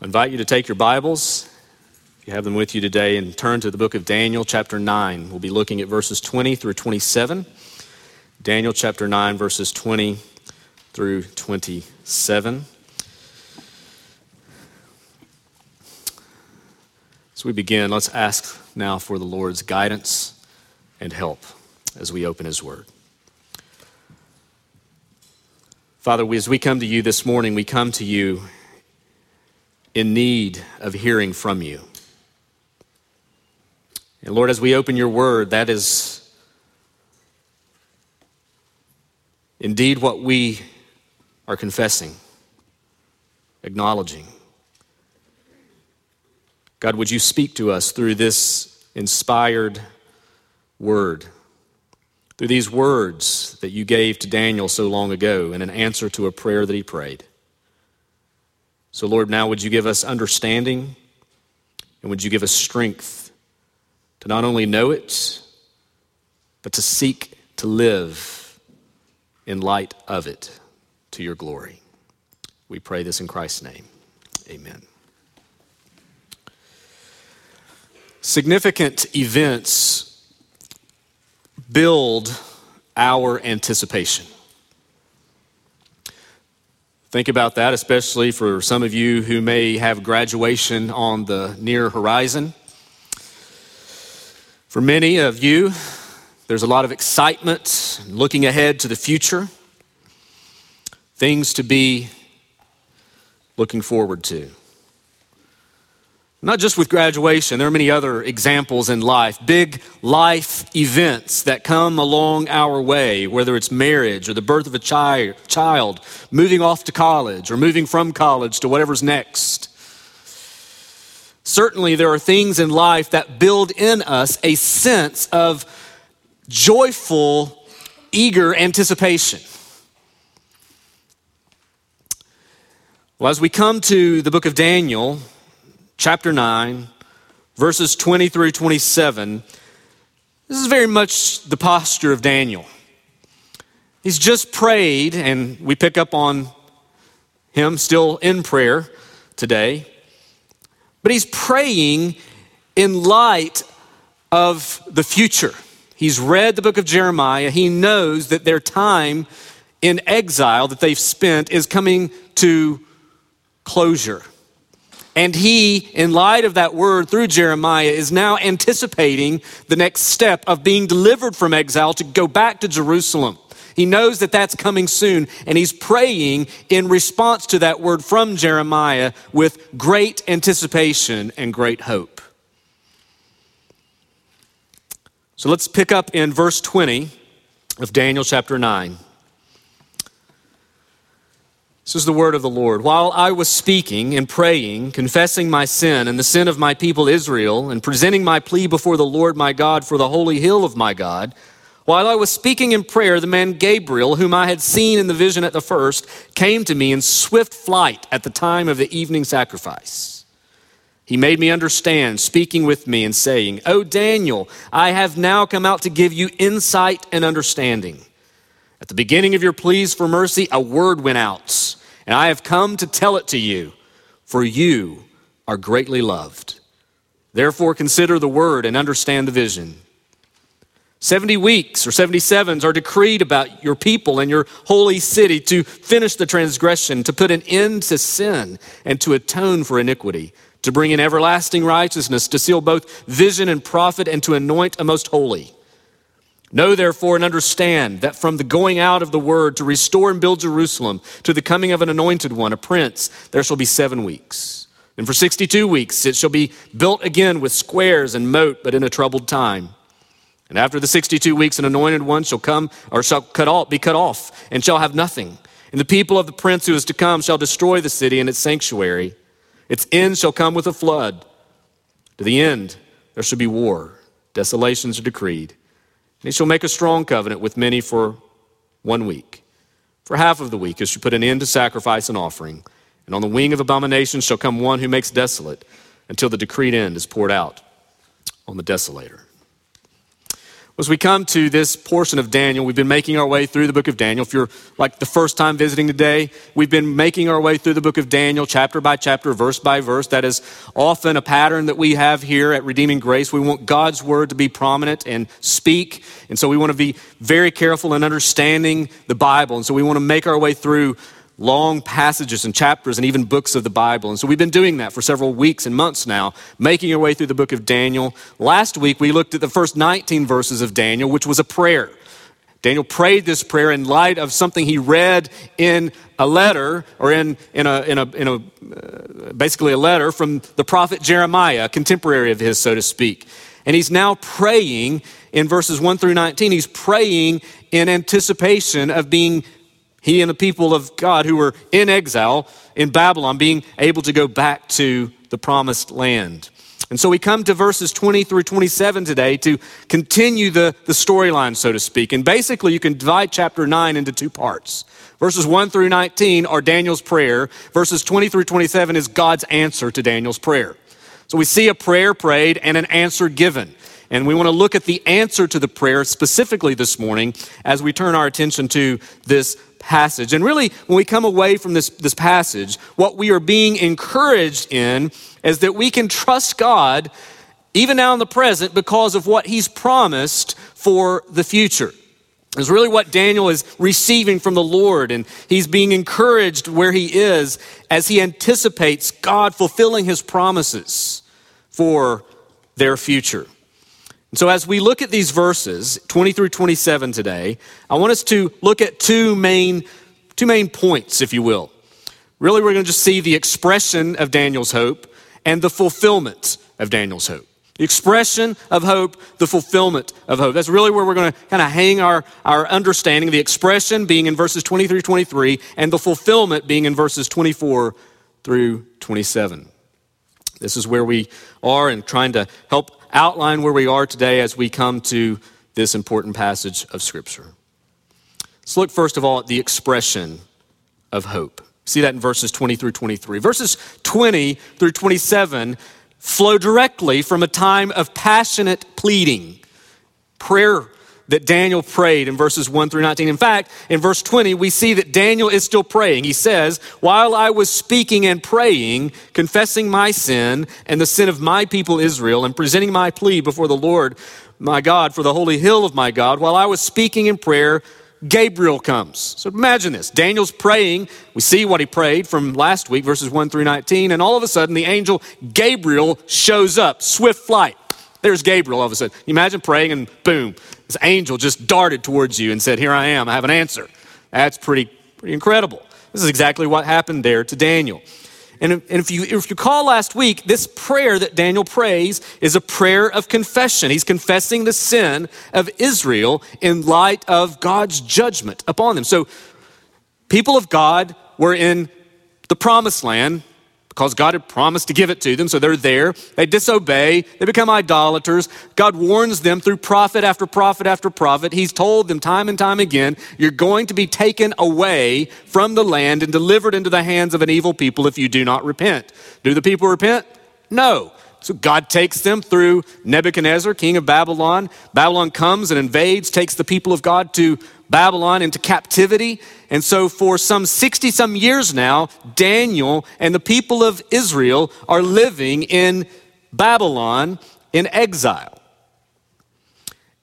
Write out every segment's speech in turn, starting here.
I invite you to take your Bibles, if you have them with you today, and turn to the book of Daniel, chapter 9. We'll be looking at verses 20 through 27. Daniel, chapter 9, verses 20 through 27. As we begin, let's ask now for the Lord's guidance and help as we open His Word. Father, as we come to you this morning, we come to you in need of hearing from you. And Lord, as we open your word, that is indeed what we are confessing, acknowledging. God, would you speak to us through this inspired word, through these words that you gave to Daniel so long ago in an answer to a prayer that he prayed? So, Lord, now would you give us understanding and would you give us strength to not only know it, but to seek to live in light of it to your glory. We pray this in Christ's name. Amen. Significant events build our anticipation. Think about that, especially for some of you who may have graduation on the near horizon. For many of you, there's a lot of excitement looking ahead to the future, things to be looking forward to. Not just with graduation, there are many other examples in life, big life events that come along our way, whether it's marriage or the birth of a chi- child, moving off to college or moving from college to whatever's next. Certainly, there are things in life that build in us a sense of joyful, eager anticipation. Well, as we come to the book of Daniel, chapter 9, verses 20 through 27, this is very much the posture of Daniel. He's just prayed, and we pick up on him still in prayer today. But he's praying in light of the future. He's read the book of Jeremiah. He knows that their time in exile that they've spent is coming to closure. And he, in light of that word through Jeremiah, is now anticipating the next step of being delivered from exile to go back to Jerusalem. He knows that that's coming soon, and he's praying in response to that word from Jeremiah with great anticipation and great hope. So let's pick up in verse 20 of Daniel chapter 9. This is the word of the Lord. While I was speaking and praying, confessing my sin and the sin of my people Israel, and presenting my plea before the Lord my God for the holy hill of my God, while I was speaking in prayer, the man Gabriel, whom I had seen in the vision at the first, came to me in swift flight at the time of the evening sacrifice. He made me understand, speaking with me and saying, O Daniel, I have now come out to give you insight and understanding. At the beginning of your pleas for mercy, a word went out and I have come to tell it to you, for you are greatly loved. Therefore, consider the word and understand the vision. 70 weeks or 77s are decreed about your people and your holy city to finish the transgression, to put an end to sin, and to atone for iniquity, to bring in everlasting righteousness, to seal both vision and prophet, and to anoint a most holy. Know therefore and understand that from the going out of the word to restore and build Jerusalem to the coming of an anointed one, a prince, there shall be seven weeks. And for 62 weeks it shall be built again with squares and moat, but in a troubled time. And after the 62 weeks, an anointed one shall come or shall cut off, be cut off and shall have nothing. And the people of the prince who is to come shall destroy the city and its sanctuary. Its end shall come with a flood. To the end, there shall be war. Desolations are decreed. And he shall make a strong covenant with many for one week. For half of the week, he shall put an end to sacrifice and offering. And on the wing of abomination shall come one who makes desolate until the decreed end is poured out on the desolator. As we come to this portion of Daniel, we've been making our way through the book of Daniel. If you're like the first time visiting today, we've been making our way through the book of Daniel, chapter by chapter, verse by verse. That is often a pattern that we have here at Redeeming Grace. We want God's word to be prominent and speak. And so we want to be very careful in understanding the Bible. And so we want to make our way through long passages and chapters and even books of the Bible. And so we've been doing that for several weeks and months now, making our way through the book of Daniel. Last week, we looked at the first 19 verses of Daniel, which was a prayer. Daniel prayed this prayer in light of something he read in a letter, or in, in, a, in, a, in a uh, basically a letter from the prophet Jeremiah, a contemporary of his, so to speak. And he's now praying in verses 1 through 19. He's praying in anticipation of being he and the people of God who were in exile in Babylon being able to go back to the promised land. And so we come to verses 20 through 27 today to continue the, the storyline, so to speak. And basically, you can divide chapter 9 into two parts. Verses 1 through 19 are Daniel's prayer, verses 20 through 27 is God's answer to Daniel's prayer. So we see a prayer prayed and an answer given. And we want to look at the answer to the prayer specifically this morning as we turn our attention to this passage. And really, when we come away from this, this passage, what we are being encouraged in is that we can trust God even now in the present because of what He's promised for the future. Is really what Daniel is receiving from the Lord, and he's being encouraged where he is as he anticipates God fulfilling his promises for their future. So, as we look at these verses, 20 through 27 today, I want us to look at two main, two main points, if you will. Really, we're going to just see the expression of Daniel's hope and the fulfillment of Daniel's hope. The expression of hope, the fulfillment of hope. That's really where we're going to kind of hang our, our understanding. The expression being in verses 23 23, and the fulfillment being in verses 24 through 27. This is where we are in trying to help outline where we are today as we come to this important passage of Scripture. Let's look first of all at the expression of hope. See that in verses 20 through 23. Verses 20 through 27 flow directly from a time of passionate pleading, prayer that Daniel prayed in verses 1 through 19. In fact, in verse 20, we see that Daniel is still praying. He says, While I was speaking and praying, confessing my sin and the sin of my people Israel, and presenting my plea before the Lord my God for the holy hill of my God, while I was speaking in prayer, Gabriel comes. So imagine this. Daniel's praying. We see what he prayed from last week, verses 1 through 19, and all of a sudden the angel Gabriel shows up, swift flight. There's Gabriel all of a sudden. You imagine praying and boom, this angel just darted towards you and said, Here I am, I have an answer. That's pretty, pretty incredible. This is exactly what happened there to Daniel. And if you, if you recall last week, this prayer that Daniel prays is a prayer of confession. He's confessing the sin of Israel in light of God's judgment upon them. So, people of God were in the promised land, because God had promised to give it to them. So they're there. They disobey. They become idolaters. God warns them through prophet after prophet after prophet. He's told them time and time again, you're going to be taken away from the land and delivered into the hands of an evil people if you do not repent. Do the people repent? No. So God takes them through Nebuchadnezzar, king of Babylon. Babylon comes and invades, takes the people of God to Babylon into captivity. And so, for some 60 some years now, Daniel and the people of Israel are living in Babylon in exile.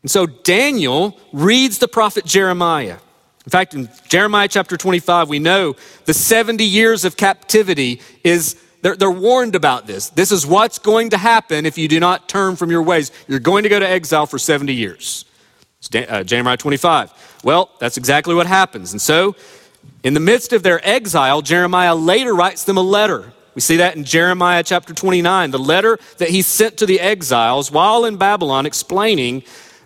And so, Daniel reads the prophet Jeremiah. In fact, in Jeremiah chapter 25, we know the 70 years of captivity is, they're, they're, warned about this. This is what's going to happen if you do not turn from your ways. You're going to go to exile for 70 years. It's uh, Jeremiah 25. Well, that's exactly what happens. And so, in the midst of their exile, Jeremiah later writes them a letter. We see that in Jeremiah chapter 29, the letter that he sent to the exiles while in Babylon, explaining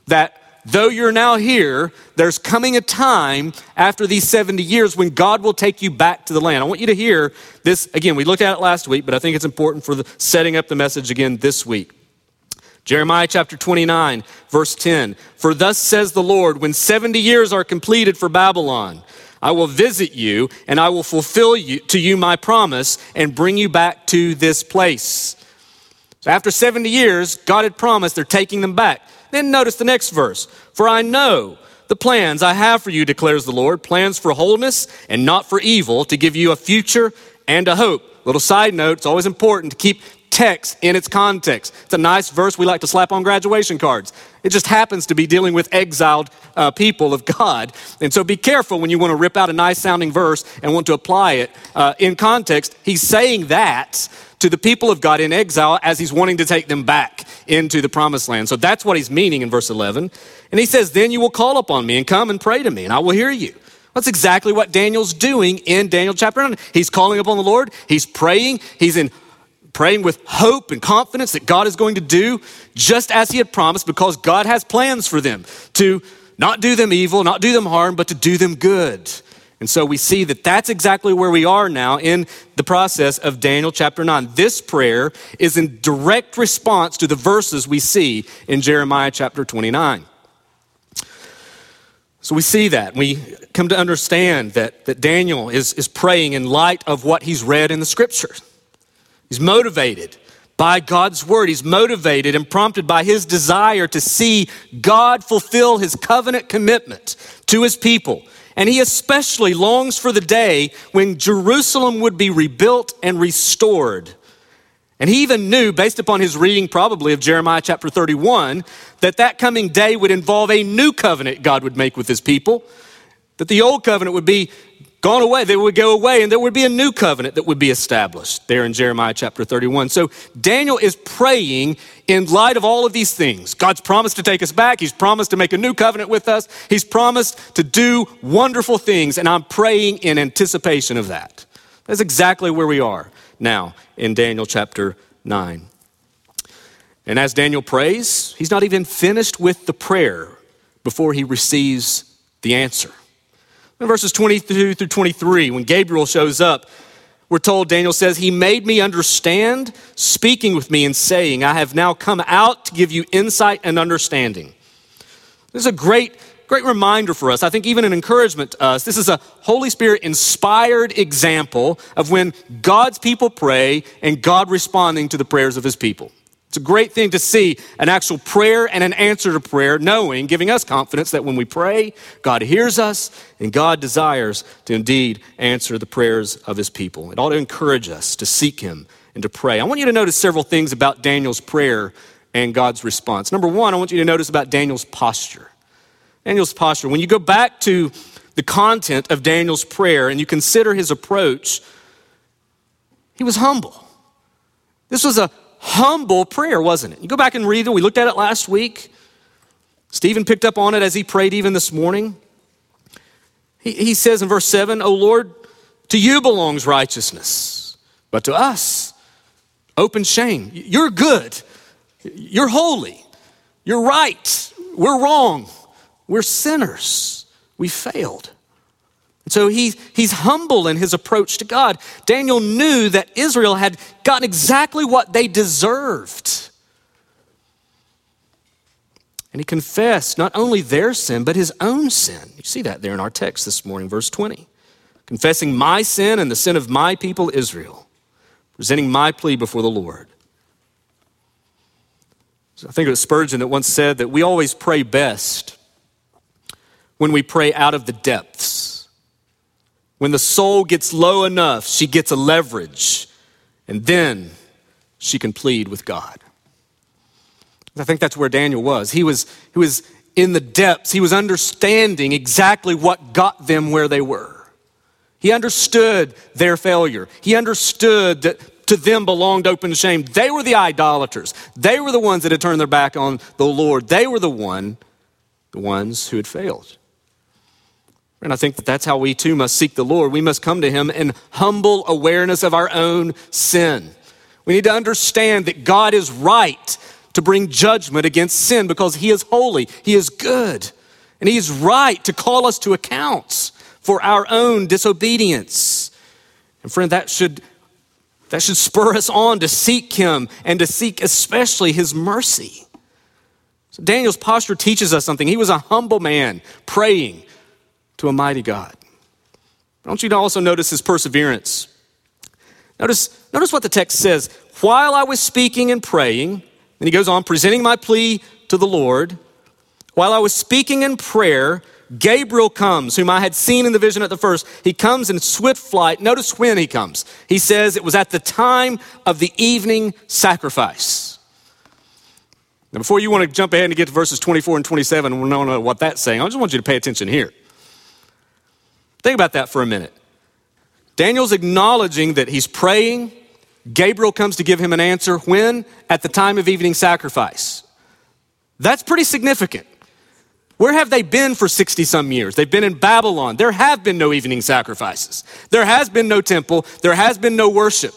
that though you're now here, there's coming a time after these 70 years when God will take you back to the land. I want you to hear this again. We looked at it last week, but I think it's important for the, setting up the message again this week. Jeremiah chapter 29, verse 10. For thus says the Lord, when 70 years are completed for Babylon, I will visit you and I will fulfill you, to you my promise and bring you back to this place. So after 70 years, God had promised they're taking them back. Then notice the next verse. For I know the plans I have for you, declares the Lord, plans for wholeness and not for evil, to give you a future and a hope. Little side note, it's always important to keep text in its context. It's a nice verse we like to slap on graduation cards. It just happens to be dealing with exiled uh, people of God. And so be careful when you want to rip out a nice sounding verse and want to apply it uh, in context. He's saying that to the people of God in exile as he's wanting to take them back into the promised land. So that's what he's meaning in verse 11. And he says, Then you will call upon me and come and pray to me, and I will hear you. That's exactly what Daniel's doing in Daniel chapter 9. He's calling upon the Lord, he's praying, he's in praying with hope and confidence that God is going to do just as he had promised because God has plans for them to not do them evil, not do them harm, but to do them good. And so we see that that's exactly where we are now in the process of Daniel chapter 9. This prayer is in direct response to the verses we see in Jeremiah chapter 29. So we see that. We come to understand that, that Daniel is, is praying in light of what he's read in the scriptures. He's motivated by God's word. He's motivated and prompted by his desire to see God fulfill his covenant commitment to his people. And he especially longs for the day when Jerusalem would be rebuilt and restored. And he even knew, based upon his reading probably of Jeremiah chapter 31, that that coming day would involve a new covenant God would make with his people. That the old covenant would be gone away. They would go away, and there would be a new covenant that would be established there in Jeremiah chapter 31. So Daniel is praying in light of all of these things. God's promised to take us back, He's promised to make a new covenant with us, He's promised to do wonderful things, and I'm praying in anticipation of that. That's exactly where we are now in Daniel chapter 9. And as Daniel prays, he's not even finished with the prayer before he receives the answer. In verses 22 through 23, when Gabriel shows up, we're told Daniel says, He made me understand, speaking with me and saying, I have now come out to give you insight and understanding. This is a great, great reminder for us. I think even an encouragement to us. This is a Holy Spirit inspired example of when God's people pray and God responding to the prayers of his people. It's a great thing to see an actual prayer and an answer to prayer, knowing, giving us confidence that when we pray, God hears us and God desires to indeed answer the prayers of his people. It ought to encourage us to seek him and to pray. I want you to notice several things about Daniel's prayer and God's response. Number one, I want you to notice about Daniel's posture. Daniel's posture. When you go back to the content of Daniel's prayer and you consider his approach, he was humble. This was a humble prayer, wasn't it? You go back and read it. We looked at it last week. Stephen picked up on it as he prayed even this morning. He, he says in verse 7, O Lord, to you belongs righteousness, but to us, open shame. You're good. You're holy. You're right. We're wrong. We're sinners. We failed. So he, he's humble in his approach to God. Daniel knew that Israel had gotten exactly what they deserved. And he confessed not only their sin, but his own sin. You see that there in our text this morning, verse 20. Confessing my sin and the sin of my people Israel, presenting my plea before the Lord. So I think it was Spurgeon that once said that we always pray best when we pray out of the depths when the soul gets low enough, she gets a leverage, and then she can plead with God. I think that's where Daniel was. He was, he was in the depths, he was understanding exactly what got them where they were. He understood their failure, he understood that to them belonged open shame. They were the idolaters. They were the ones that had turned their back on the Lord. They were the one, the ones who had failed. And I think that that's how we too must seek the Lord. We must come to Him in humble awareness of our own sin. We need to understand that God is right to bring judgment against sin because He is holy, He is good, and He is right to call us to accounts for our own disobedience. And friend, that should, that should spur us on to seek Him and to seek especially His mercy. So Daniel's posture teaches us something. He was a humble man praying to a mighty God. I want you to also notice his perseverance. Notice, notice what the text says. While I was speaking and praying, and he goes on, presenting my plea to the Lord, while I was speaking in prayer, Gabriel comes, whom I had seen in the vision at the first. He comes in swift flight. Notice when he comes. He says it was at the time of the evening sacrifice. Now, before you want to jump ahead and get to verses 24 and 27, we don't know what that's saying. I just want you to pay attention here. Think about that for a minute. Daniel's acknowledging that he's praying. Gabriel comes to give him an answer. When? At the time of evening sacrifice. That's pretty significant. Where have they been for 60 some years? They've been in Babylon. There have been no evening sacrifices. There has been no temple. There has been no worship.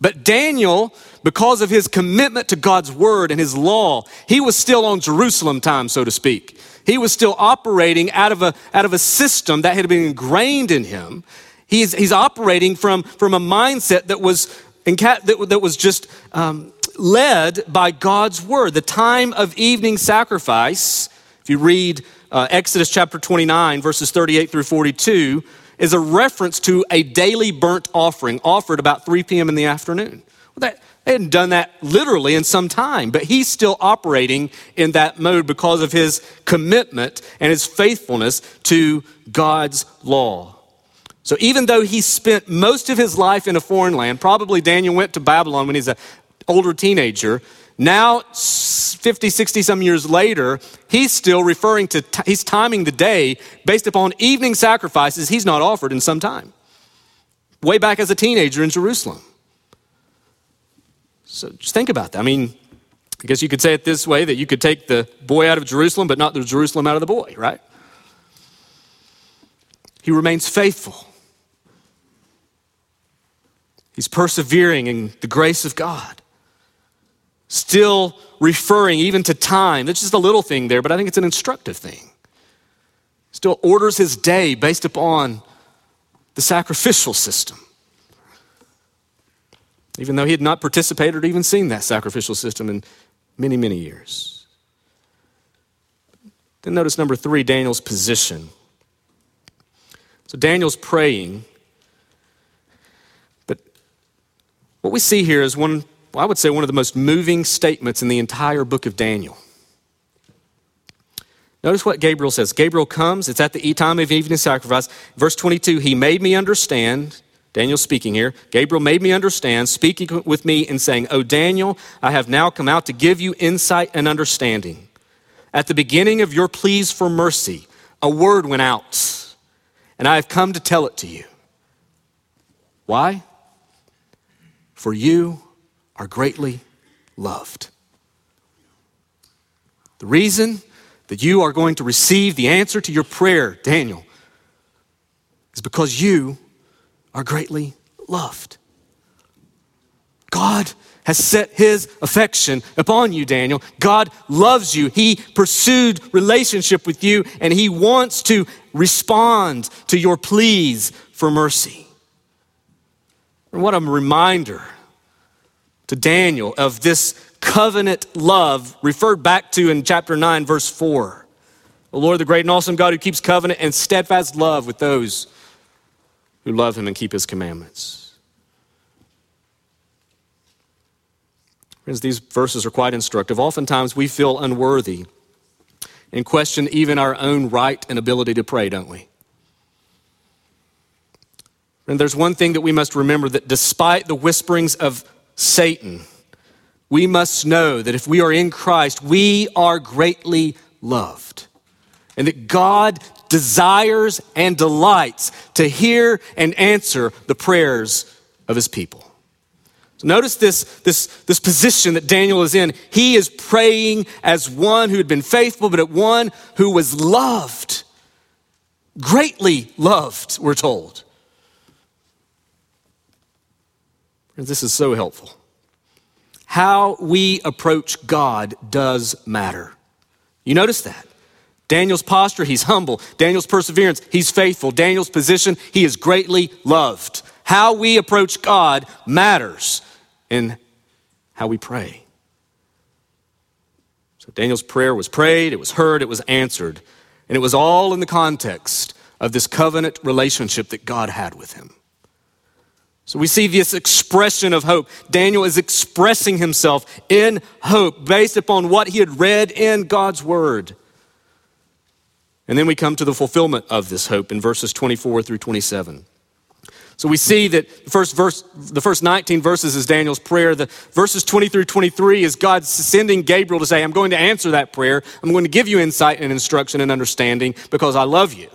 But Daniel, because of his commitment to God's word and his law, he was still on Jerusalem time, so to speak. He was still operating out of a, out of a system that had been ingrained in him. He's, he's operating from, from a mindset that was, that, was just um, led by God's word. The time of evening sacrifice if you read uh, Exodus chapter 29, verses 38 through 42, is a reference to a daily burnt offering offered about 3 p.m. in the afternoon. Well, that, they hadn't done that literally in some time, but he's still operating in that mode because of his commitment and his faithfulness to God's law. So even though he spent most of his life in a foreign land, probably Daniel went to Babylon when he's an older teenager, now, 50, 60 some years later, he's still referring to, he's timing the day based upon evening sacrifices he's not offered in some time. Way back as a teenager in Jerusalem. So just think about that. I mean, I guess you could say it this way that you could take the boy out of Jerusalem, but not the Jerusalem out of the boy, right? He remains faithful. He's persevering in the grace of God still referring even to time. It's just a little thing there, but I think it's an instructive thing. Still orders his day based upon the sacrificial system. Even though he had not participated or even seen that sacrificial system in many, many years. Then notice number three Daniel's position. So Daniel's praying, but what we see here is one I would say one of the most moving statements in the entire book of Daniel. Notice what Gabriel says. Gabriel comes, it's at the time of evening sacrifice. Verse 22, he made me understand. Daniel speaking here. Gabriel made me understand, speaking with me and saying, Oh, Daniel, I have now come out to give you insight and understanding. At the beginning of your pleas for mercy, a word went out, and I have come to tell it to you. Why? For you are greatly loved. The reason that you are going to receive the answer to your prayer, Daniel, is because you are greatly loved. God has set his affection upon you, Daniel. God loves you. He pursued relationship with you, and he wants to respond to your pleas for mercy. And what a reminder to Daniel of this covenant love referred back to in chapter 9, verse 4. The Lord, the great and awesome God who keeps covenant and steadfast love with those who love him and keep his commandments. Friends, these verses are quite instructive. Oftentimes we feel unworthy and question even our own right and ability to pray, don't we? And there's one thing that we must remember that despite the whisperings of Satan, we must know that if we are in Christ, we are greatly loved. And that God desires and delights to hear and answer the prayers of his people. So notice this, this, this position that Daniel is in. He is praying as one who had been faithful, but at one who was loved. Greatly loved, we're told. This is so helpful. How we approach God does matter. You notice that? Daniel's posture, he's humble. Daniel's perseverance, he's faithful. Daniel's position, he is greatly loved. How we approach God matters in how we pray. So Daniel's prayer was prayed, it was heard, it was answered. And it was all in the context of this covenant relationship that God had with him. So we see this expression of hope. Daniel is expressing himself in hope based upon what he had read in God's word. And then we come to the fulfillment of this hope in verses 24 through 27. So we see that the first verse, the first 19 verses is Daniel's prayer. The verses 20 through 23 is God sending Gabriel to say, I'm going to answer that prayer. I'm going to give you insight and instruction and understanding because I love you.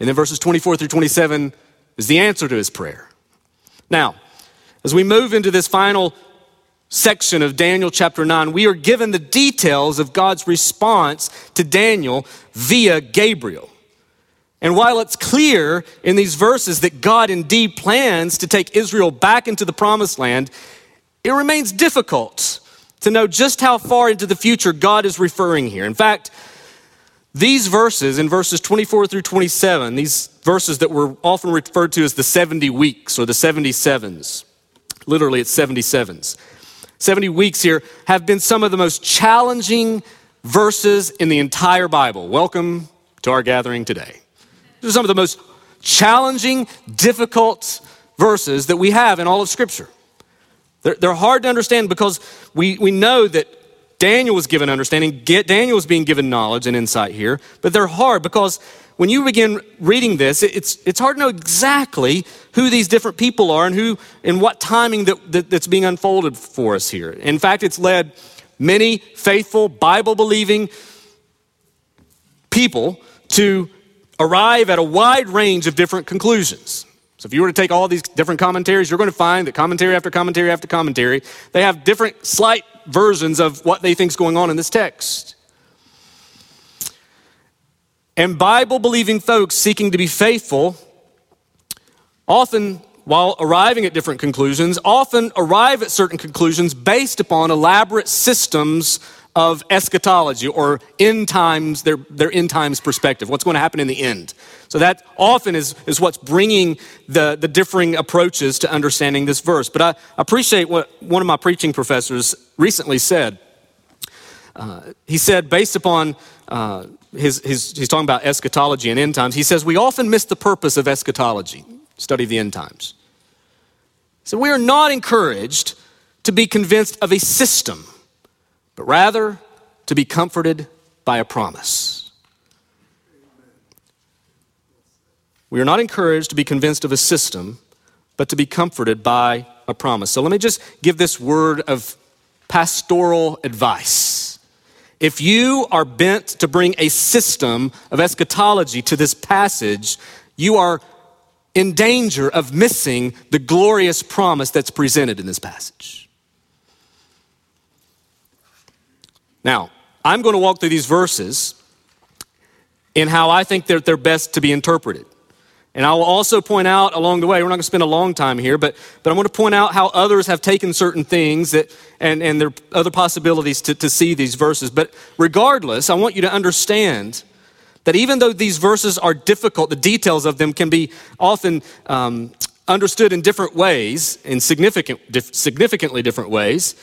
And then verses 24 through 27 is the answer to his prayer. Now, as we move into this final section of Daniel chapter 9, we are given the details of God's response to Daniel via Gabriel. And while it's clear in these verses that God indeed plans to take Israel back into the promised land, it remains difficult to know just how far into the future God is referring here. In fact, these verses, in verses 24 through 27, these verses that were often referred to as the 70 weeks or the 77s, literally it's 77s. 70 weeks here have been some of the most challenging verses in the entire Bible. Welcome to our gathering today. These are some of the most challenging, difficult verses that we have in all of Scripture. They're, they're hard to understand because we, we know that Daniel was given understanding. Daniel was being given knowledge and insight here, but they're hard because when you begin reading this, it's, it's hard to know exactly who these different people are and who and what timing that, that, that's being unfolded for us here. In fact, it's led many faithful, Bible believing people to arrive at a wide range of different conclusions. So if you were to take all these different commentaries, you're going to find that commentary after commentary after commentary, they have different slight versions of what they think is going on in this text. And Bible believing folks seeking to be faithful often while arriving at different conclusions, often arrive at certain conclusions based upon elaborate systems of eschatology or end times, their, their end times perspective, what's going to happen in the end. So that often is, is what's bringing the, the differing approaches to understanding this verse. But I appreciate what one of my preaching professors recently said. Uh, he said, based upon uh, his, his, he's talking about eschatology and end times, he says, we often miss the purpose of eschatology, study of the end times. So we are not encouraged to be convinced of a system, but rather to be comforted by a promise. We are not encouraged to be convinced of a system, but to be comforted by a promise. So let me just give this word of pastoral advice. If you are bent to bring a system of eschatology to this passage, you are in danger of missing the glorious promise that's presented in this passage. Now, I'm going to walk through these verses in how I think that they're best to be interpreted. And I will also point out along the way, we're not going to spend a long time here, but, but I want to point out how others have taken certain things that, and, and there are other possibilities to, to see these verses. But regardless, I want you to understand that even though these verses are difficult, the details of them can be often um, understood in different ways, in significant, significantly different ways,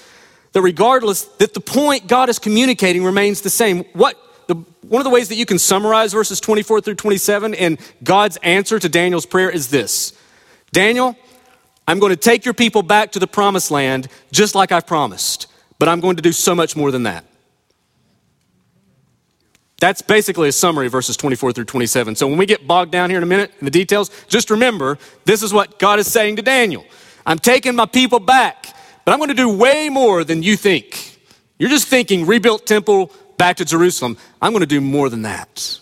that regardless, that the point God is communicating remains the same. What the, one of the ways that you can summarize verses 24 through 27 and God's answer to Daniel's prayer is this Daniel, I'm going to take your people back to the promised land just like I've promised, but I'm going to do so much more than that. That's basically a summary verses 24 through 27. So when we get bogged down here in a minute in the details, just remember this is what God is saying to Daniel I'm taking my people back, but I'm going to do way more than you think. You're just thinking rebuilt temple, back to Jerusalem. I'm going to do more than that.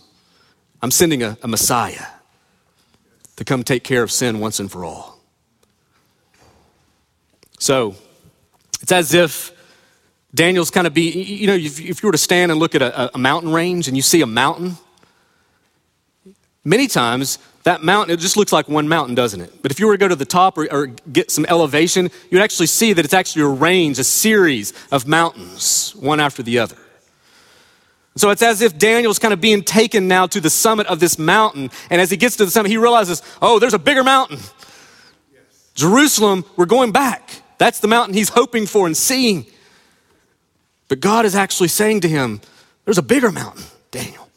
I'm sending a, a Messiah to come take care of sin once and for all. So it's as if Daniel's kind of be, you know, if, if you were to stand and look at a, a mountain range and you see a mountain, many times that mountain, it just looks like one mountain, doesn't it? But if you were to go to the top or, or, get some elevation, you'd actually see that it's actually a range, a series of mountains, one after the other. So it's as if Daniel's kind of being taken now to the summit of this mountain. And as he gets to the summit, he realizes, oh, there's a bigger mountain. Yes. Jerusalem, we're going back. That's the mountain he's hoping for and seeing. But God is actually saying to him, there's a bigger mountain, Daniel.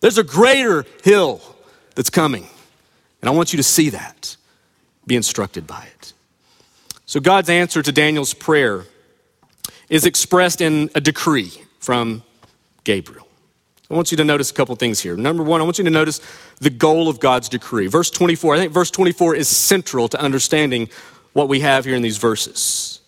There's a greater hill that's coming. And I want you to see that. be instructed by it. So God's answer to Daniel's prayer is expressed in a decree from Gabriel. I want you to notice a couple things here. Number one, I want you to notice the goal of God's decree. Verse 24, I think verse 24 is central to understanding what we have here in these verses.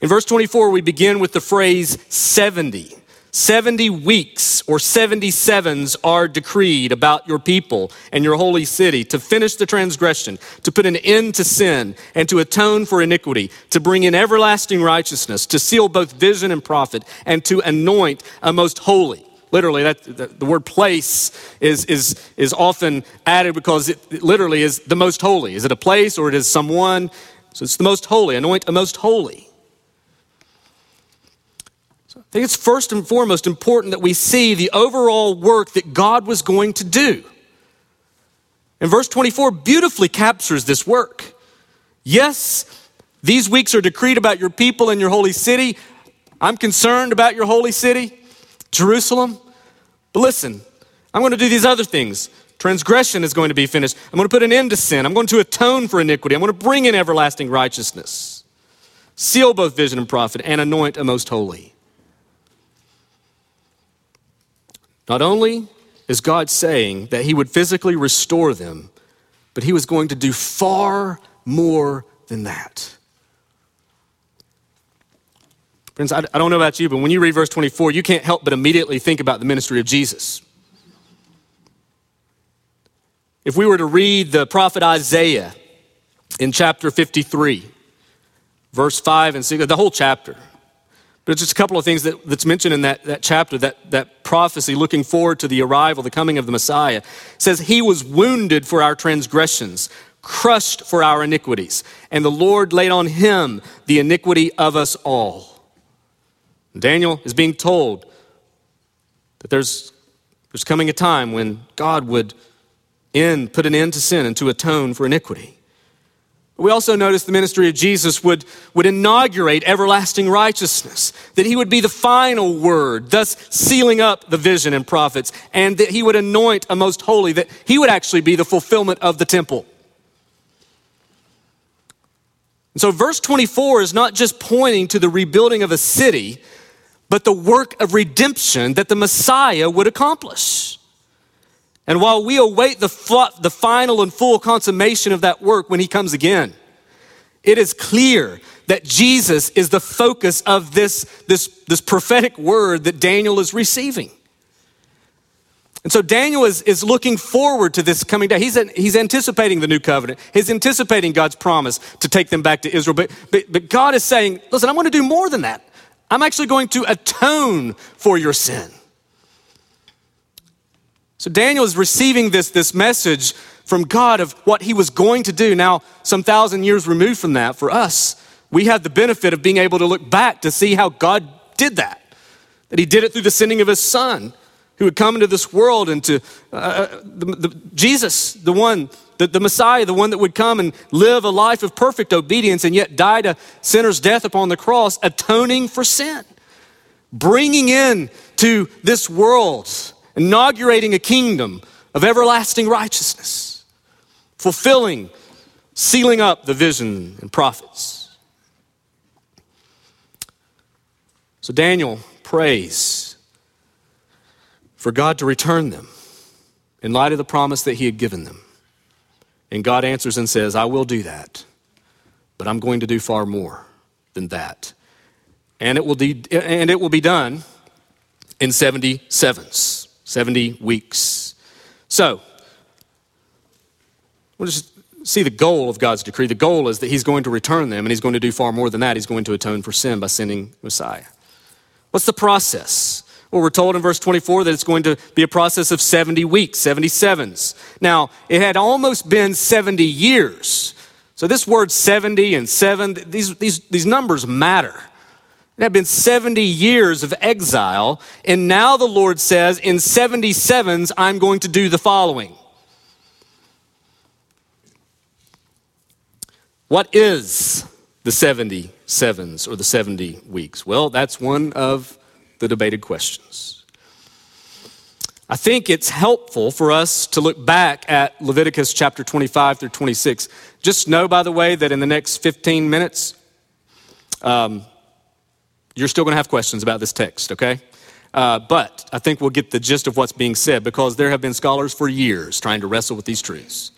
In verse 24, we begin with the phrase 70. 70 weeks or 77s are decreed about your people and your holy city to finish the transgression, to put an end to sin, and to atone for iniquity, to bring in everlasting righteousness, to seal both vision and prophet, and to anoint a most holy. Literally, that, the, the word place is, is, is often added because it, it literally is the most holy. Is it a place or it is someone? So it's the most holy. Anoint a most holy. I think it's first and foremost important that we see the overall work that God was going to do. And verse 24 beautifully captures this work. Yes, these weeks are decreed about your people and your holy city. I'm concerned about your holy city. Jerusalem. But listen, I'm going to do these other things. Transgression is going to be finished. I'm going to put an end to sin. I'm going to atone for iniquity. I'm going to bring in everlasting righteousness. Seal both vision and prophet and anoint a most holy. Not only is God saying that he would physically restore them, but he was going to do far more than that. Friends, I, don't know about you, but when you read verse 24, you can't help but immediately think about the ministry of Jesus. If we were to read the prophet Isaiah in chapter 53, verse 5 and 6, the whole chapter, but just a couple of things that, that's mentioned in that, that chapter, that, that prophecy looking forward to the arrival, the coming of the Messiah, says, He was wounded for our transgressions, crushed for our iniquities, and the Lord laid on him the iniquity of us all. Daniel is being told that there's, there's coming a time when God would end, put an end to sin and to atone for iniquity. We also notice the ministry of Jesus would, would inaugurate everlasting righteousness, that he would be the final word, thus sealing up the vision and prophets, and that he would anoint a most holy, that he would actually be the fulfillment of the temple. And so, verse 24 is not just pointing to the rebuilding of a city, but the work of redemption that the Messiah would accomplish. And while we await the, the final and full consummation of that work when he comes again, it is clear that Jesus is the focus of this, this, this prophetic word that Daniel is receiving. And so Daniel is, is looking forward to this coming day. He's, he's anticipating the new covenant. He's anticipating God's promise to take them back to Israel. But, but, but God is saying, listen, I'm going to do more than that. I'm actually going to atone for your sin. So Daniel is receiving this, this message from God of what he was going to do. Now, some thousand years removed from that, for us, we have the benefit of being able to look back to see how God did that. That he did it through the sending of his son, who would come into this world and to uh, uh the, the, Jesus, the one the, the Messiah, the one that would come and live a life of perfect obedience and yet died a sinner's death upon the cross, atoning for sin, bringing in to this world, inaugurating a kingdom of everlasting righteousness, fulfilling, sealing up the vision and prophets. So Daniel prays for God to return them in light of the promise that he had given them. And God answers and says, I will do that, but I'm going to do far more than that. And it will, and it will be done in 77s, 70 weeks. So, we'll just see the goal of God's decree. The goal is that He's going to return them, and He's going to do far more than that. He's going to atone for sin by sending Messiah. What's the process? Well, we're told in verse 24 that it's going to be a process of 70 weeks, 77s. Now, it had almost been 70 years. So this word 70 and 7, these, these, these numbers matter. It had been 70 years of exile, and now the Lord says, in 77s, I'm going to do the following. What is the 77s or the 70 weeks? Well, that's one of the debated questions. I think it's helpful for us to look back at Leviticus chapter 25 through 26. Just know, by the way, that in the next 15 minutes, um, you're still going to have questions about this text, okay? Uh, but I think we'll get the gist of what's being said because there have been scholars for years trying to wrestle with these truths.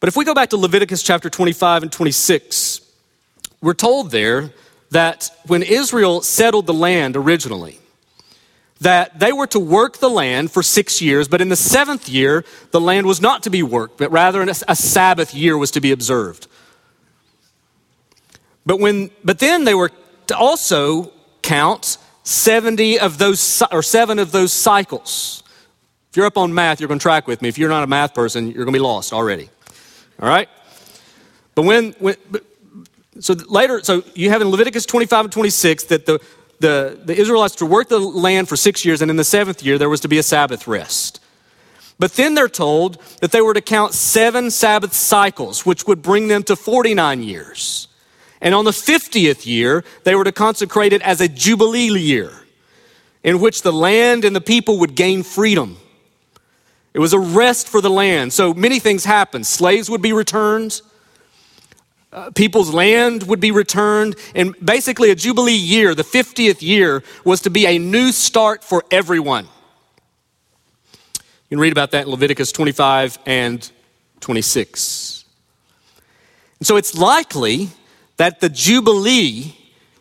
But if we go back to Leviticus chapter 25 and 26, we're told there that when Israel settled the land originally, that they were to work the land for six years, but in the seventh year, the land was not to be worked, but rather a Sabbath year was to be observed. But, when, but then they were to also count 70 of those, or seven of those cycles. If you're up on math, you're going to track with me. If you're not a math person, you're going to be lost already. All right? But when, when but, so later, so you have in Leviticus 25 and 26 that the, the, the Israelites were to work the land for six years, and in the seventh year, there was to be a Sabbath rest. But then they're told that they were to count seven Sabbath cycles, which would bring them to 49 years. And on the 50th year, they were to consecrate it as a Jubilee year in which the land and the people would gain freedom. It was a rest for the land. So many things happened. Slaves would be returned uh, people's land would be returned. And basically, a Jubilee year, the 50th year, was to be a new start for everyone. You can read about that in Leviticus 25 and 26. And so it's likely that the Jubilee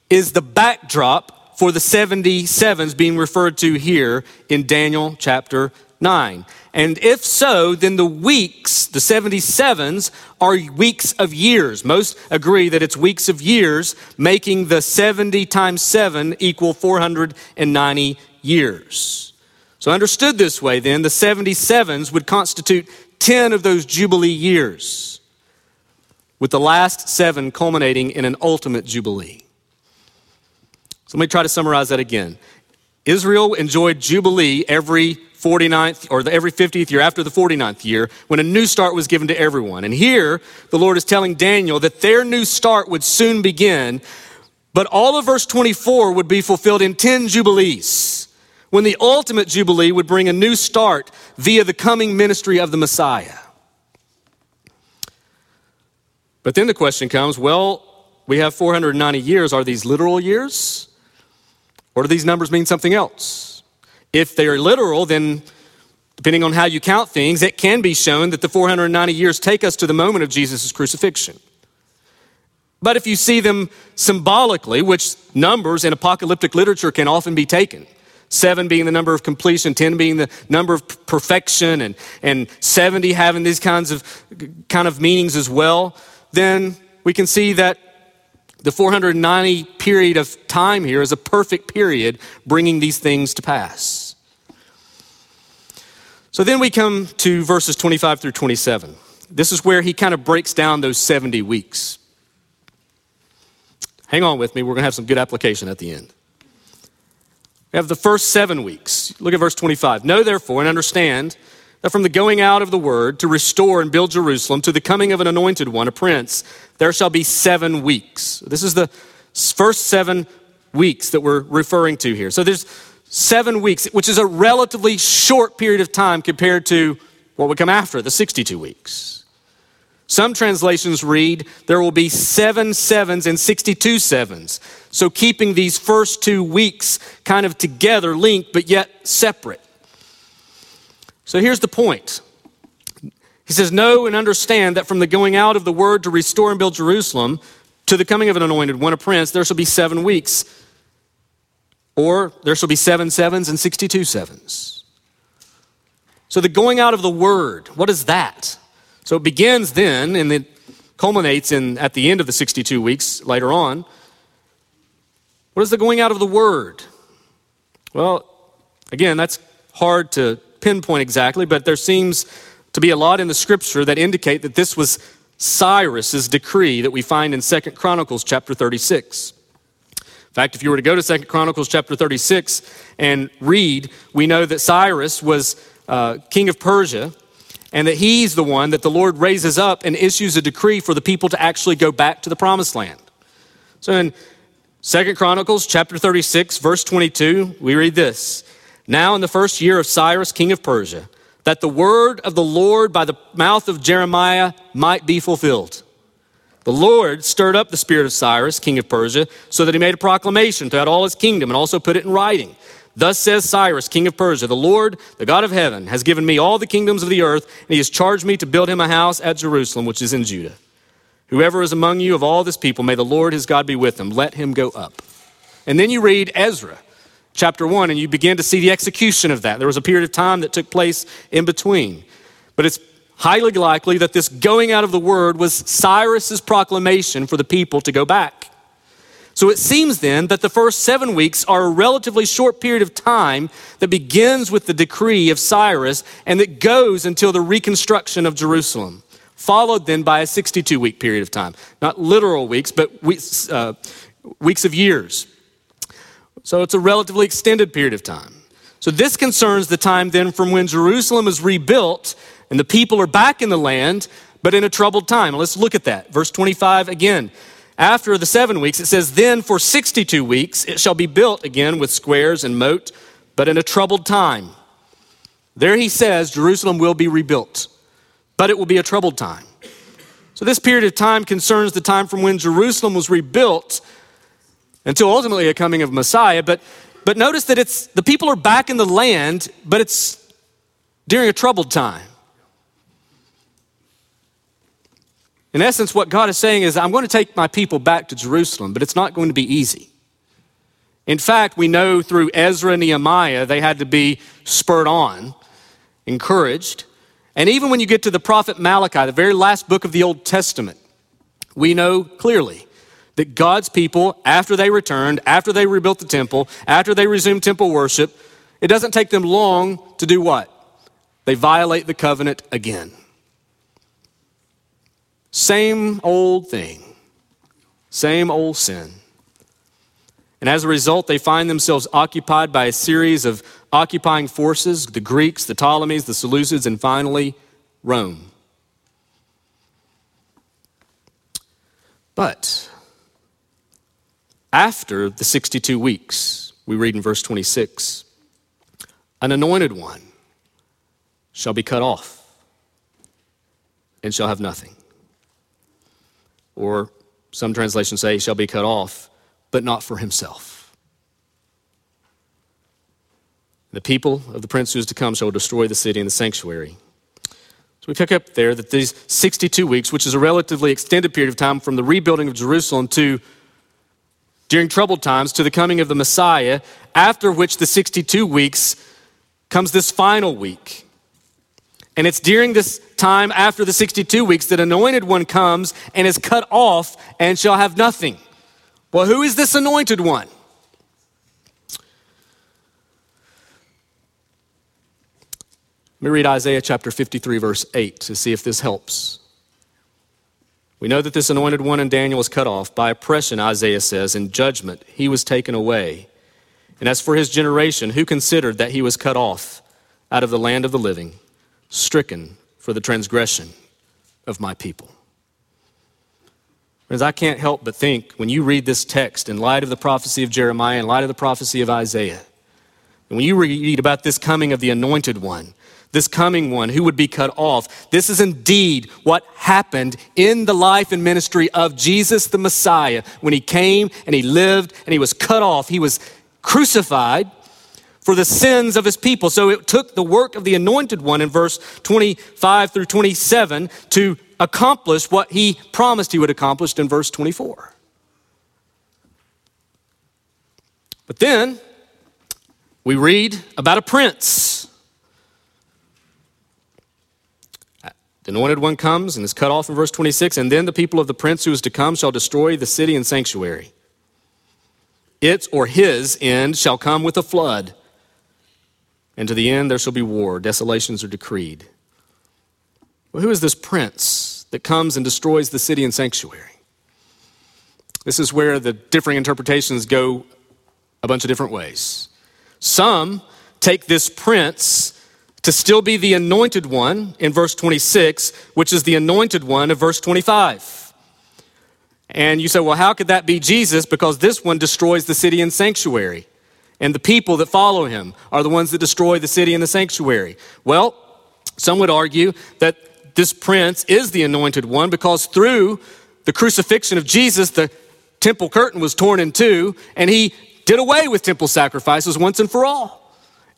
is the backdrop for the 77s being referred to here in Daniel chapter 9. And if so, then the weeks, the 77s, are weeks of years. Most agree that it's weeks of years, making the 70 times 7 equal 490 years. So, understood this way, then, the 77s would constitute 10 of those Jubilee years, with the last seven culminating in an ultimate Jubilee. So, let me try to summarize that again. Israel enjoyed Jubilee every 49th or every 50th year after the 49th year when a new start was given to everyone. And here the Lord is telling Daniel that their new start would soon begin, but all of verse 24 would be fulfilled in 10 jubilees when the ultimate jubilee would bring a new start via the coming ministry of the Messiah. But then the question comes, well, we have 490 years. Are these literal years? Or do these numbers mean something else? If they are literal, then depending on how you count things, it can be shown that the 490 years take us to the moment of Jesus' crucifixion. But if you see them symbolically, which numbers in apocalyptic literature can often be taken, seven being the number of completion, 10 being the number of perfection, and, and 70 having these kinds of, kind of meanings as well, then we can see that the 490 period of time here is a perfect period bringing these things to pass. So then we come to verses 25 through 27. This is where he kind of breaks down those 70 weeks. Hang on with me, we're going to have some good application at the end. We have the first seven weeks. Look at verse 25. Know therefore and understand that from the going out of the word to restore and build Jerusalem to the coming of an anointed one, a prince, there shall be seven weeks. This is the first seven weeks that we're referring to here. So there's seven weeks, which is a relatively short period of time compared to what would come after, the 62 weeks. Some translations read, there will be seven sevens and 62 sevens. So keeping these first two weeks kind of together, linked, but yet separate. So here's the point. He says, Know and understand that from the going out of the word to restore and build Jerusalem to the coming of an anointed one, a prince, there shall be seven weeks. Or there shall be seven sevens and 62 sevens. So the going out of the word, what is that? So it begins then and it culminates in at the end of the 62 weeks later on. What is the going out of the word? Well, again, that's hard to pinpoint exactly, but there seems to be a lot in the scripture that indicate that this was Cyrus's decree that we find in Second Chronicles chapter 36. In fact, if you were to go to Second Chronicles chapter 36 and read, we know that Cyrus was uh, king of Persia and that he's the one that the Lord raises up and issues a decree for the people to actually go back to the promised land. So in Second Chronicles chapter 36, verse 22, we read this. Now in the first year of Cyrus, king of Persia, that the word of the Lord by the mouth of Jeremiah might be fulfilled. The Lord stirred up the spirit of Cyrus, king of Persia, so that he made a proclamation throughout all his kingdom and also put it in writing. Thus says Cyrus, king of Persia, the Lord, the God of heaven, has given me all the kingdoms of the earth, and he has charged me to build him a house at Jerusalem, which is in Judah. Whoever is among you of all this people, may the Lord his God be with him. Let him go up. And then you read Ezra chapter 1, and you begin to see the execution of that. There was a period of time that took place in between. But it's highly likely that this going out of the word was Cyrus's proclamation for the people to go back. So it seems then that the first seven weeks are a relatively short period of time that begins with the decree of Cyrus and that goes until the reconstruction of Jerusalem, followed then by a 62 week period of time. Not literal weeks, but weeks, uh, weeks of years. So it's a relatively extended period of time. So this concerns the time then from when Jerusalem is rebuilt and the people are back in the land, but in a troubled time. Let's look at that. Verse 25 again. After the seven weeks, it says, Then for 62 weeks it shall be built again with squares and moat, but in a troubled time. There he says, Jerusalem will be rebuilt, but it will be a troubled time. So this period of time concerns the time from when Jerusalem was rebuilt until ultimately a coming of Messiah. But, but notice that it's the people are back in the land, but it's during a troubled time. In essence, what God is saying is, I'm going to take my people back to Jerusalem, but it's not going to be easy. In fact, we know through Ezra and Nehemiah, they had to be spurred on, encouraged. And even when you get to the prophet Malachi, the very last book of the Old Testament, we know clearly that God's people, after they returned, after they rebuilt the temple, after they resumed temple worship, it doesn't take them long to do what? They violate the covenant again. Same old thing, same old sin. And as a result, they find themselves occupied by a series of occupying forces the Greeks, the Ptolemies, the Seleucids, and finally, Rome. But after the 62 weeks, we read in verse 26 an anointed one shall be cut off and shall have nothing. Or some translations say, he shall be cut off, but not for himself. The people of the prince who is to come shall destroy the city and the sanctuary. So we pick up there that these 62 weeks, which is a relatively extended period of time from the rebuilding of Jerusalem to during troubled times to the coming of the Messiah, after which the 62 weeks comes this final week. And it's during this time after the 62 weeks that anointed one comes and is cut off and shall have nothing. Well, who is this anointed one? Let me read Isaiah chapter 53, verse 8 to see if this helps. We know that this anointed one in Daniel was cut off. By oppression, Isaiah says, in judgment, he was taken away. And as for his generation, who considered that he was cut off out of the land of the living, stricken for the transgression of my people? Friends, I can't help but think when you read this text in light of the prophecy of Jeremiah, in light of the prophecy of Isaiah, and when you read about this coming of the anointed one, this coming one who would be cut off. This is indeed what happened in the life and ministry of Jesus the Messiah when he came and he lived and he was cut off. He was crucified for the sins of his people. So it took the work of the anointed one in verse 25 through 27 to accomplish what he promised he would accomplish in verse 24. But then we read about a prince The anointed one comes and is cut off in verse 26, and then the people of the prince who is to come shall destroy the city and sanctuary. Its or his end shall come with a flood, and to the end there shall be war. Desolations are decreed. Well, who is this prince that comes and destroys the city and sanctuary? This is where the differing interpretations go a bunch of different ways. Some take this prince to still be the anointed one in verse 26, which is the anointed one of verse 25. And you say, well, how could that be Jesus? Because this one destroys the city and sanctuary. And the people that follow him are the ones that destroy the city and the sanctuary. Well, some would argue that this prince is the anointed one because through the crucifixion of Jesus, the temple curtain was torn in two, and he did away with temple sacrifices once and for all.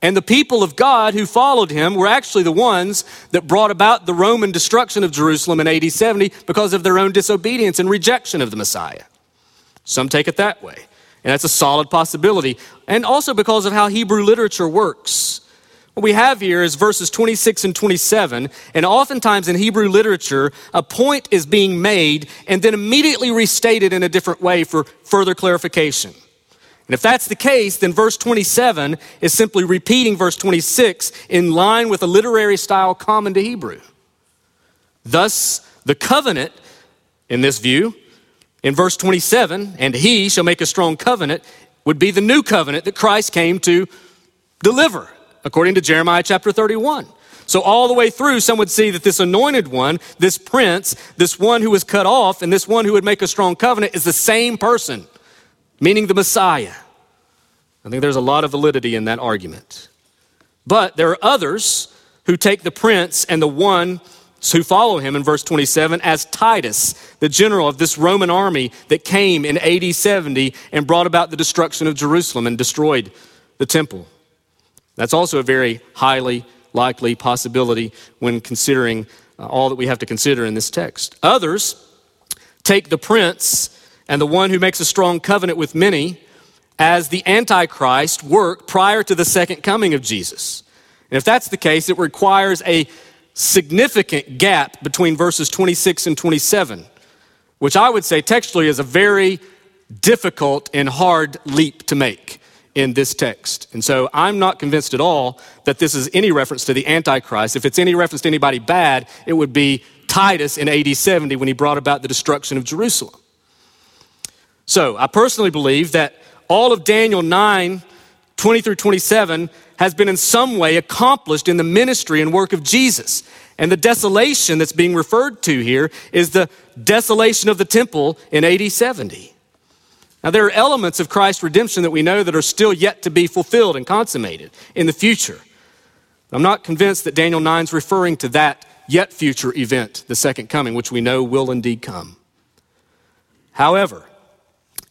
And the people of God who followed him were actually the ones that brought about the Roman destruction of Jerusalem in AD 70 because of their own disobedience and rejection of the Messiah. Some take it that way. And that's a solid possibility. And also because of how Hebrew literature works. What we have here is verses 26 and 27, and oftentimes in Hebrew literature, a point is being made and then immediately restated in a different way for further clarification. And if that's the case, then verse 27 is simply repeating verse 26 in line with a literary style common to Hebrew. Thus, the covenant, in this view, in verse 27, and he shall make a strong covenant, would be the new covenant that Christ came to deliver according to Jeremiah chapter 31. So, all the way through, some would see that this anointed one, this prince, this one who was cut off, and this one who would make a strong covenant is the same person, meaning the Messiah. I think there's a lot of validity in that argument. But there are others who take the prince and the one who follow him in verse 27 as Titus, the general of this Roman army that came in AD 70 and brought about the destruction of Jerusalem and destroyed the temple. That's also a very highly likely possibility when considering uh, all that we have to consider in this text. Others take the prince and the one who makes a strong covenant with many as the Antichrist work prior to the second coming of Jesus. And if that's the case, it requires a significant gap between verses 26 and 27, which I would say textually is a very difficult and hard leap to make in this text. And so I'm not convinced at all that this is any reference to the Antichrist. If it's any reference to anybody bad, it would be Titus in AD 70 when he brought about the destruction of Jerusalem. So I personally believe that all of Daniel 9, 20 through 27 has been in some way accomplished in the ministry and work of Jesus. And the desolation that's being referred to here is the desolation of the temple in AD 70. Now, there are elements of Christ's redemption that we know that are still yet to be fulfilled and consummated in the future. I'm not convinced that Daniel 9 is referring to that yet future event, the second coming, which we know will indeed come. However,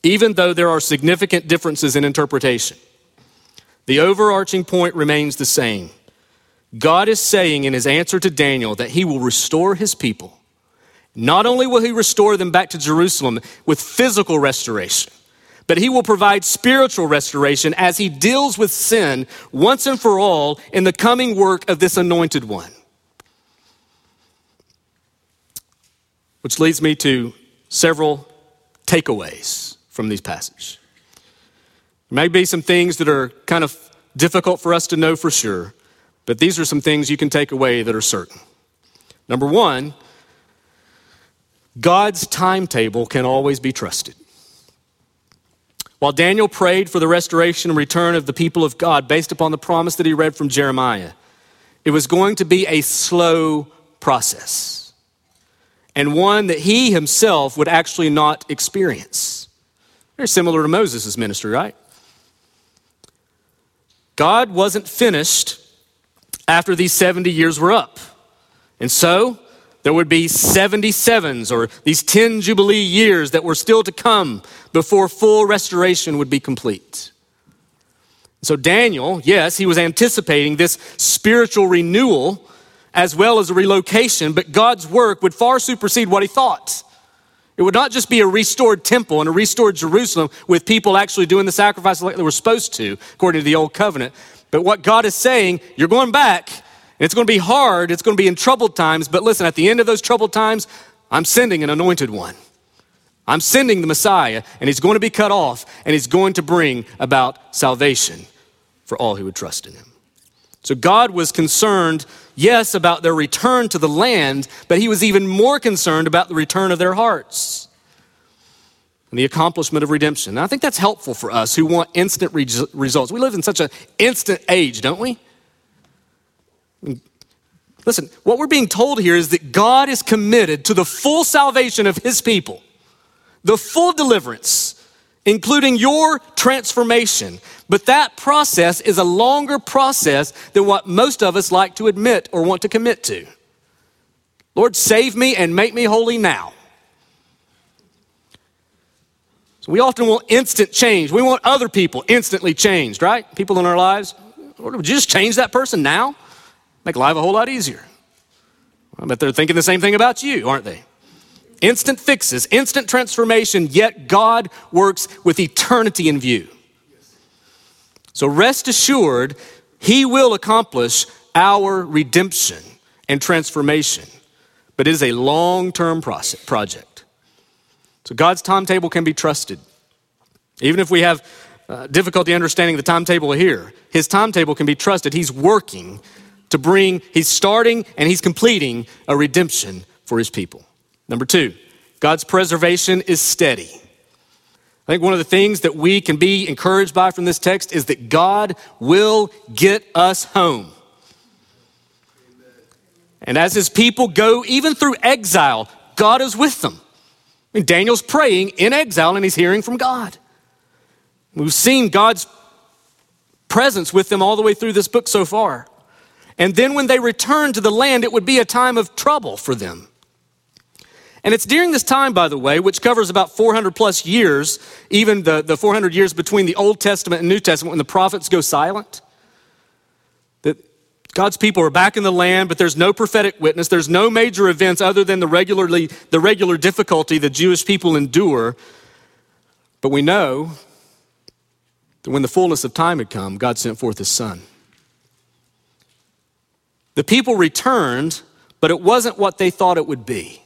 even though there are significant differences in interpretation, the overarching point remains the same. God is saying in his answer to Daniel that he will restore his people. Not only will he restore them back to Jerusalem with physical restoration, but he will provide spiritual restoration as he deals with sin once and for all in the coming work of this anointed one. Which leads me to several takeaways from these passages. There may be some things that are kind of difficult for us to know for sure, but these are some things you can take away that are certain. Number one, God's timetable can always be trusted. While Daniel prayed for the restoration and return of the people of God based upon the promise that he read from Jeremiah, it was going to be a slow process and one that he himself would actually not experience. Very similar to Moses' ministry, right? God wasn't finished after these 70 years were up. And so there would be 77s or these 10 Jubilee years that were still to come before full restoration would be complete. So, Daniel, yes, he was anticipating this spiritual renewal as well as a relocation, but God's work would far supersede what he thought. It would not just be a restored temple and a restored Jerusalem with people actually doing the sacrifice like they were supposed to, according to the old covenant. But what God is saying, you're going back, and it's going to be hard, it's going to be in troubled times, but listen, at the end of those troubled times, I'm sending an anointed one. I'm sending the Messiah, and he's going to be cut off, and he's going to bring about salvation for all who would trust in him. So God was concerned, yes, about their return to the land, but he was even more concerned about the return of their hearts and the accomplishment of redemption. And I think that's helpful for us who want instant re- results. We live in such an instant age, don't we? Listen, what we're being told here is that God is committed to the full salvation of his people. the full deliverance, including your transformation. But that process is a longer process than what most of us like to admit or want to commit to. Lord, save me and make me holy now. So we often want instant change. We want other people instantly changed, right? People in our lives. Lord, would you just change that person now? Make life a whole lot easier. I bet they're thinking the same thing about you, aren't they? Instant fixes, instant transformation, yet God works with eternity in view. So rest assured, He will accomplish our redemption and transformation, but it is a long term project. So God's timetable can be trusted. Even if we have uh, difficulty understanding the timetable here, His timetable can be trusted. He's working to bring, He's starting and He's completing a redemption for His people. Number two, God's preservation is steady. I think one of the things that we can be encouraged by from this text is that God will get us home. And as his people go even through exile, God is with them. I mean, Daniel's praying in exile and he's hearing from God. We've seen God's presence with them all the way through this book so far. And then when they return to the land, it would be a time of trouble for them. And it's during this time, by the way, which covers about 400 plus years, even the, the 400 years between the Old Testament and New Testament when the prophets go silent, that God's people are back in the land, but there's no prophetic witness. There's no major events other than the, regularly, the regular difficulty the Jewish people endure. But we know that when the fullness of time had come, God sent forth his son. The people returned, but it wasn't what they thought it would be.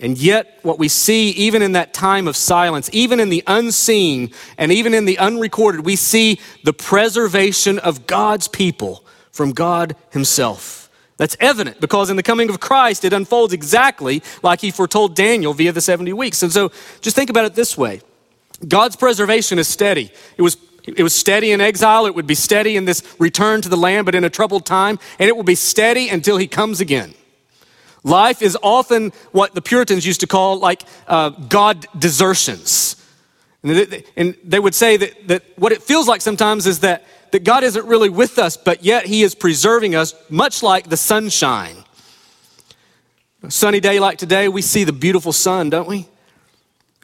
And yet, what we see, even in that time of silence, even in the unseen and even in the unrecorded, we see the preservation of God's people from God Himself. That's evident because in the coming of Christ, it unfolds exactly like He foretold Daniel via the 70 weeks. And so, just think about it this way God's preservation is steady. It was it was steady in exile. It would be steady in this return to the land, but in a troubled time. And it will be steady until he comes again. Life is often what the Puritans used to call like uh, God desertions. And they would say that, that what it feels like sometimes is that, that God isn't really with us, but yet He is preserving us, much like the sunshine. A sunny day like today, we see the beautiful sun, don't we?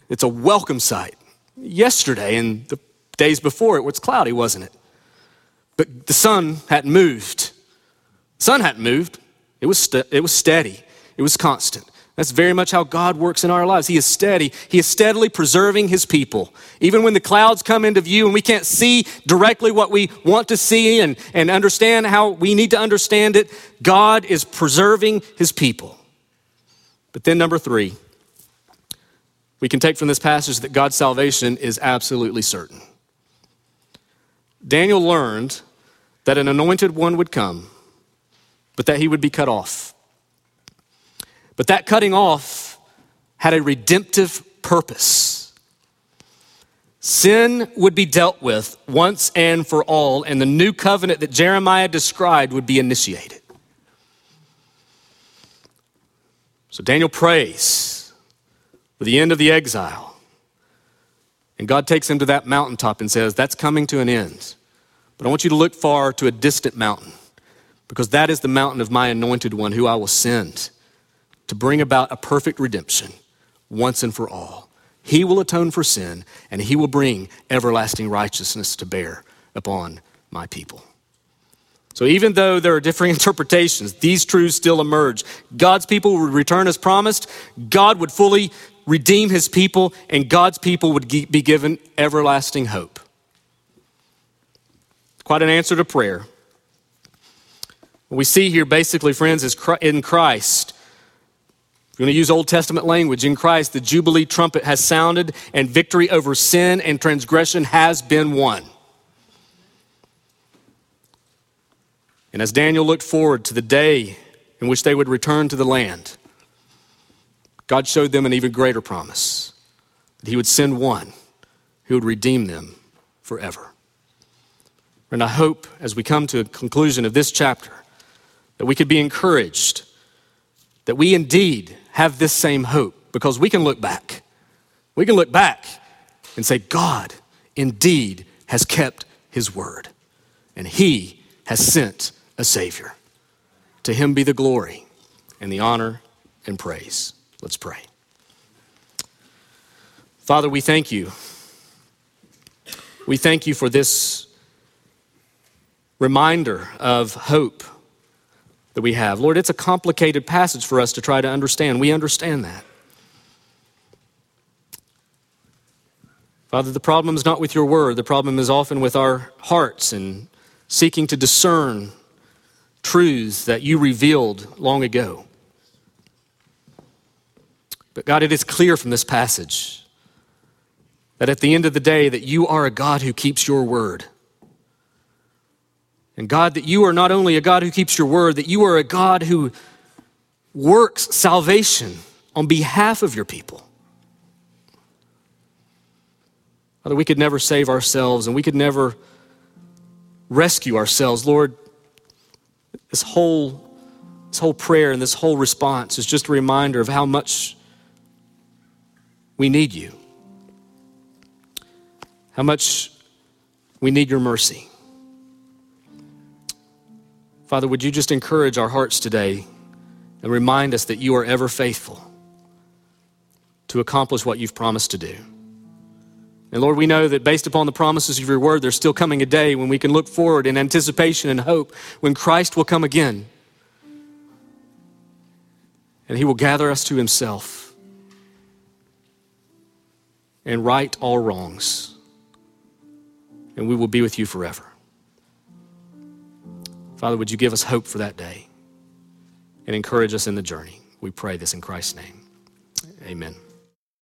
It's a welcome sight. Yesterday and the days before, it was cloudy, wasn't it? But the sun hadn't moved. The sun hadn't moved. It was, st- it was steady, it was constant. That's very much how God works in our lives. He is steady. He is steadily preserving his people. Even when the clouds come into view and we can't see directly what we want to see and, and understand how we need to understand it, God is preserving his people. But then, number three, we can take from this passage that God's salvation is absolutely certain. Daniel learned that an anointed one would come but that he would be cut off. But that cutting off had a redemptive purpose. Sin would be dealt with once and for all, and the new covenant that Jeremiah described would be initiated. So Daniel prays for the end of the exile. And God takes him to that mountaintop and says, That's coming to an end. But I want you to look far to a distant mountain because that is the mountain of my anointed one who I will send to bring about a perfect redemption once and for all. He will atone for sin and he will bring everlasting righteousness to bear upon my people. So, even though there are differing interpretations, these truths still emerge. God's people would return as promised, God would fully redeem his people, and God's people would be given everlasting hope. Quite an answer to prayer. What we see here, basically, friends, is in Christ. We're going to use Old Testament language. In Christ, the Jubilee trumpet has sounded, and victory over sin and transgression has been won. And as Daniel looked forward to the day in which they would return to the land, God showed them an even greater promise that He would send one who would redeem them forever. And I hope as we come to a conclusion of this chapter, that we could be encouraged that we indeed have this same hope because we can look back. We can look back and say, God indeed has kept his word, and he has sent a Savior. To him be the glory and the honor and praise. Let's pray. Father, we thank you. We thank you for this reminder of hope that we have. Lord, it's a complicated passage for us to try to understand. We understand that. Father, the problem is not with your word, the problem is often with our hearts and seeking to discern truths that you revealed long ago. But God, it is clear from this passage that at the end of the day that you are a God who keeps your word. And God, that you are not only a God who keeps your word, that you are a God who works salvation on behalf of your people. Father, we could never save ourselves and we could never rescue ourselves. Lord, this whole, this whole prayer and this whole response is just a reminder of how much we need you, how much we need your mercy. Father, would you just encourage our hearts today and remind us that you are ever faithful to accomplish what you've promised to do? And Lord, we know that based upon the promises of your word, there's still coming a day when we can look forward in anticipation and hope when Christ will come again. And he will gather us to himself and right all wrongs. And we will be with you forever. Father, would you give us hope for that day and encourage us in the journey? We pray this in Christ's name. Amen.